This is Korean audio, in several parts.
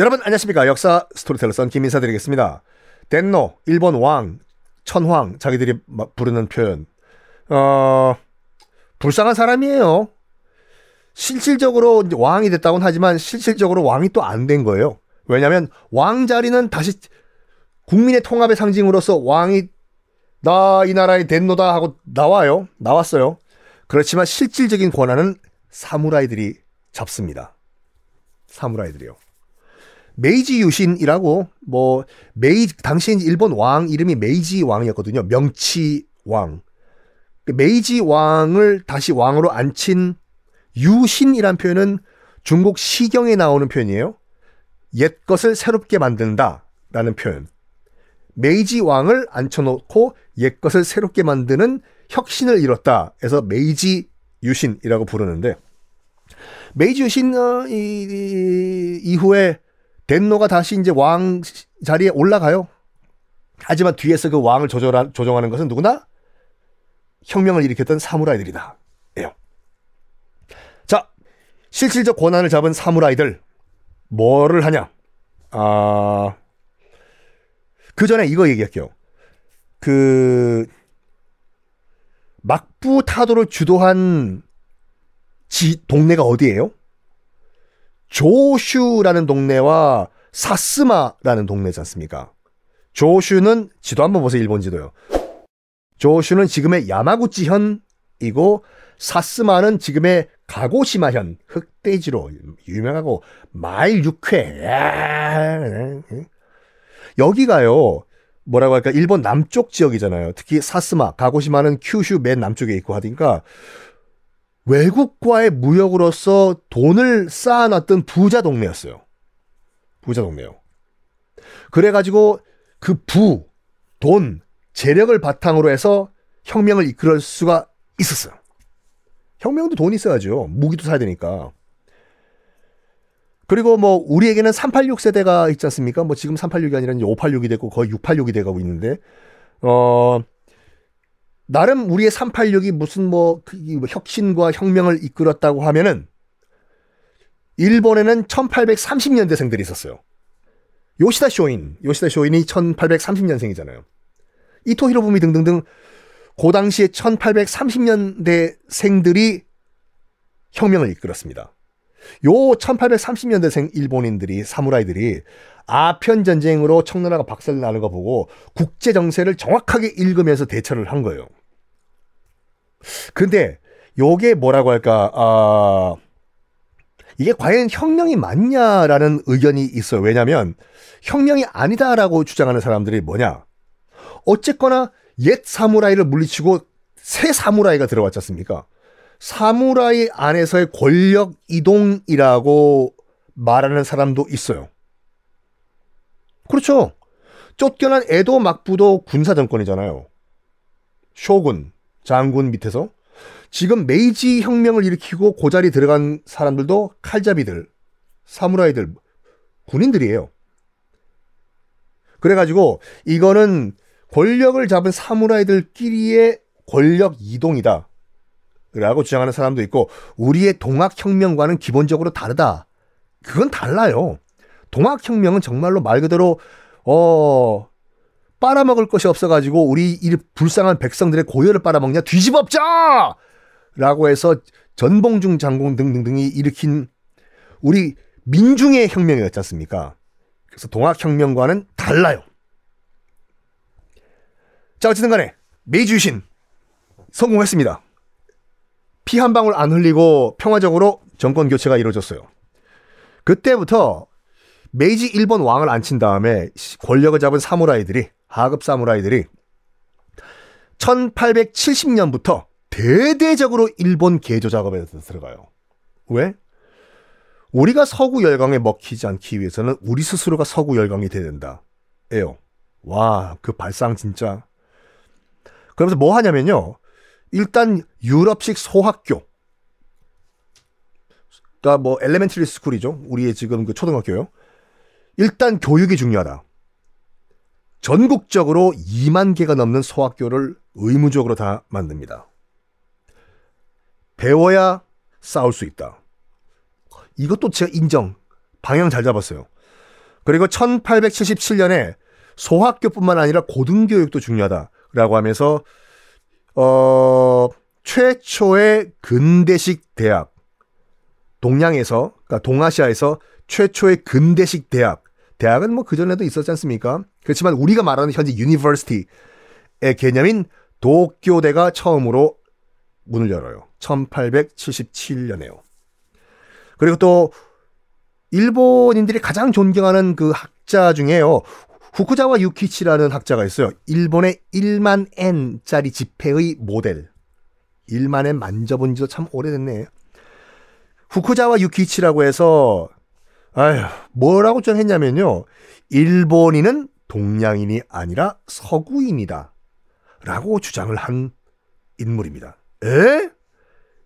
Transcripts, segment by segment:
여러분 안녕하십니까 역사 스토리텔러 썬김 인사 드리겠습니다. 덴노 일본 왕 천황 자기들이 부르는 표현 어 불쌍한 사람이에요. 실질적으로 왕이 됐다고는 하지만 실질적으로 왕이 또 안 된 거예요. 왜냐하면 왕 자리는 다시 국민의 통합의 상징으로서 왕이 나 이 나라의 덴노다 하고 나와요. 나왔어요. 그렇지만 실질적인 권한은 사무라이들이 잡습니다. 사무라이들이요. 메이지 유신이라고 뭐 메이 당시 일본 왕 이름이 메이지 왕이었거든요. 명치 왕. 그 메이지 왕을 다시 왕으로 앉힌 유신이란 표현은 중국 시경에 나오는 표현이에요. 옛 것을 새롭게 만든다라는 표현. 메이지 왕을 앉혀놓고 옛 것을 새롭게 만드는 혁신을 이뤘다. 해서 메이지 유신이라고 부르는데 메이지 유신 어, 이후에 덴노가 다시 이제 왕 자리에 올라가요. 하지만 뒤에서 그 왕을 조절하, 조정하는 것은 누구나 혁명을 일으켰던 사무라이들이다. 예요. 자, 실질적 권한을 잡은 사무라이들 뭐를 하냐? 아, 그 전에 이거 얘기할게요. 그 막부 타도를 주도한 지 동네가 어디예요? 조슈라는 동네와 사스마라는 동네지 않습니까? 조슈는 지도 한번 보세요. 일본 지도요. 조슈는 지금의 야마구치현이고 사스마는 지금의 가고시마현 흑돼지로 유명하고 마일 6회 여기가요 뭐라고 할까 일본 남쪽 지역이잖아요 특히 사스마 가고시마는 큐슈 맨 남쪽에 있고 하니까 외국과의 무역으로서 돈을 쌓아놨던 부자 동네였어요. 부자 동네요. 그래가지고 그 부, 돈, 재력을 바탕으로 해서 혁명을 이끌 수가 있었어요. 혁명도 돈이 있어야죠. 무기도 사야 되니까. 그리고 뭐 우리에게는 386 세대가 있지 않습니까? 뭐 지금 386이 아니라 이제 586이 됐고 거의 686이 돼가고 있는데 어 나름 우리의 386이 무슨 뭐, 그, 뭐 혁신과 혁명을 이끌었다고 하면은 일본에는 1830년대생들이 있었어요. 요시다 쇼인, 요시다 쇼인이 1830년생이잖아요. 이토 히로부미 등등등 그 당시에 1830년대생들이 혁명을 이끌었습니다. 요 1830년대생 일본인들이 사무라이들이 아편 전쟁으로 청나라가 박살 나는 거 보고 국제 정세를 정확하게 읽으면서 대처를 한 거예요. 근데 요게 뭐라고 할까? 아 이게 과연 혁명이 맞냐라는 의견이 있어요. 왜냐하면 혁명이 아니다라고 주장하는 사람들이 뭐냐? 어쨌거나 옛 사무라이를 물리치고 새 사무라이가 들어왔지 않습니까? 사무라이 안에서의 권력 이동이라고 말하는 사람도 있어요. 그렇죠. 쫓겨난 에도 막부도 군사 정권이잖아요. 쇼군, 장군 밑에서 지금 메이지 혁명을 일으키고 고자리 들어간 사람들도 칼잡이들, 사무라이들, 군인들이에요. 그래가지고 이거는 권력을 잡은 사무라이들끼리의 권력 이동이다. 라고 주장하는 사람도 있고 우리의 동학혁명과는 기본적으로 다르다. 그건 달라요. 동학혁명은 정말로 말 그대로 어 빨아먹을 것이 없어가지고 우리 이 불쌍한 백성들의 고열을 빨아먹냐 뒤집어엎자! 라고 해서 전봉준 장군 등등등이 일으킨 우리 민중의 혁명이었지 않습니까? 그래서 동학혁명과는 달라요. 자, 어쨌든 간에 메이지 유신 성공했습니다. 피 한 방울 안 흘리고 평화적으로 정권 교체가 이루어졌어요. 그때부터 메이지 일본 왕을 앉힌 다음에 권력을 잡은 사무라이들이 하급 사무라이들이 1870년부터 대대적으로 일본 개조 작업에 들어가요. 왜? 우리가 서구 열강에 먹히지 않기 위해서는 우리 스스로가 서구 열강이 돼야 된다. 에요. 와, 그 발상 진짜. 그러면서 뭐 하냐면요. 일단 유럽식 소학교. 그러니까 뭐 엘레멘트리 스쿨이죠. 우리의 지금 그 초등학교요. 일단 교육이 중요하다. 전국적으로 2만 개가 넘는 소학교를 의무적으로 다 만듭니다. 배워야 싸울 수 있다. 이것도 제가 인정. 방향 잘 잡았어요. 그리고 1877년에 소학교뿐만 아니라 고등교육도 중요하다라고 하면서 어 최초의 근대식 대학 동양에서 그러니까 동아시아에서 최초의 근대식 대학 대학은 뭐 그전에도 있었지 않습니까? 그렇지만 우리가 말하는 현재 university의 개념인 도쿄대가 처음으로 문을 열어요. 1877년에요. 그리고 또 일본인들이 가장 존경하는 그 학자 중에요. 후쿠자와 유키치라는 학자가 있어요. 일본의 1만 엔짜리 지폐의 모델. 1만 엔 만져본 지도 참 오래됐네. 후쿠자와 유키치라고 해서 아휴, 뭐라고 주장했냐면요. 일본인은 동양인이 아니라 서구인이다. 라고 주장을 한 인물입니다. 에?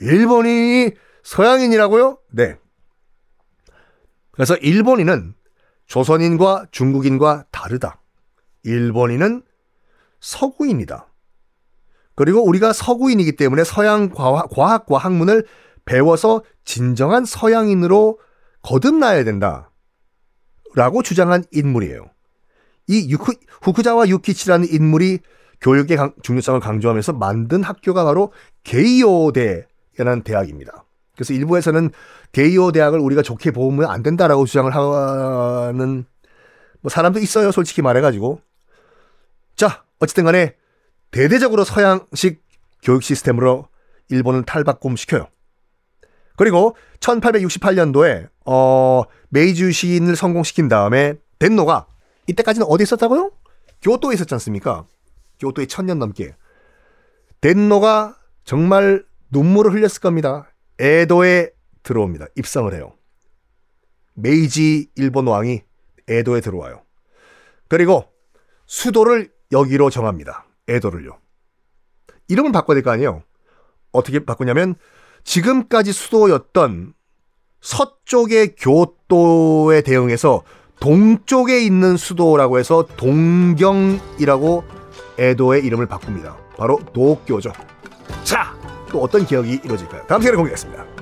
일본인이 서양인이라고요? 네. 그래서 일본인은 조선인과 중국인과 다르다. 일본인은 서구인이다. 그리고 우리가 서구인이기 때문에 서양 과학, 과 학문을 배워서 진정한 서양인으로 거듭나야 된다. 라고 주장한 인물이에요. 이 유쿠, 후쿠자와 유키치라는 인물이 교육의 강, 중요성을 강조하면서 만든 학교가 바로 게이오대라는 대학입니다. 그래서 일부에서는 게이오 대학을 우리가 좋게 보면 안 된다라고 주장을 하는 뭐 사람도 있어요. 솔직히 말해가지고. 자, 어쨌든 간에 대대적으로 서양식 교육 시스템으로 일본을 탈바꿈시켜요. 그리고 1868년도에 어, 메이주 시인을 성공시킨 다음에 덴노가 이때까지는 어디 있었다고요? 교토에 있었지 않습니까? 교토에 천년 넘게. 덴노가 정말 눈물을 흘렸을 겁니다. 에도에 들어옵니다. 입성을 해요. 메이지 일본 왕이 에도에 들어와요. 그리고 수도를 여기로 정합니다. 에도를요. 이름을 바꿔야 될 거 아니에요. 어떻게 바꾸냐면 지금까지 수도였던 서쪽의 교토에 대응해서 동쪽에 있는 수도라고 해서 동경이라고 에도의 이름을 바꿉니다. 바로 도쿄죠. 자, 또 어떤 기억이 이루어질까요? 다음 시간에 공개하겠습니다.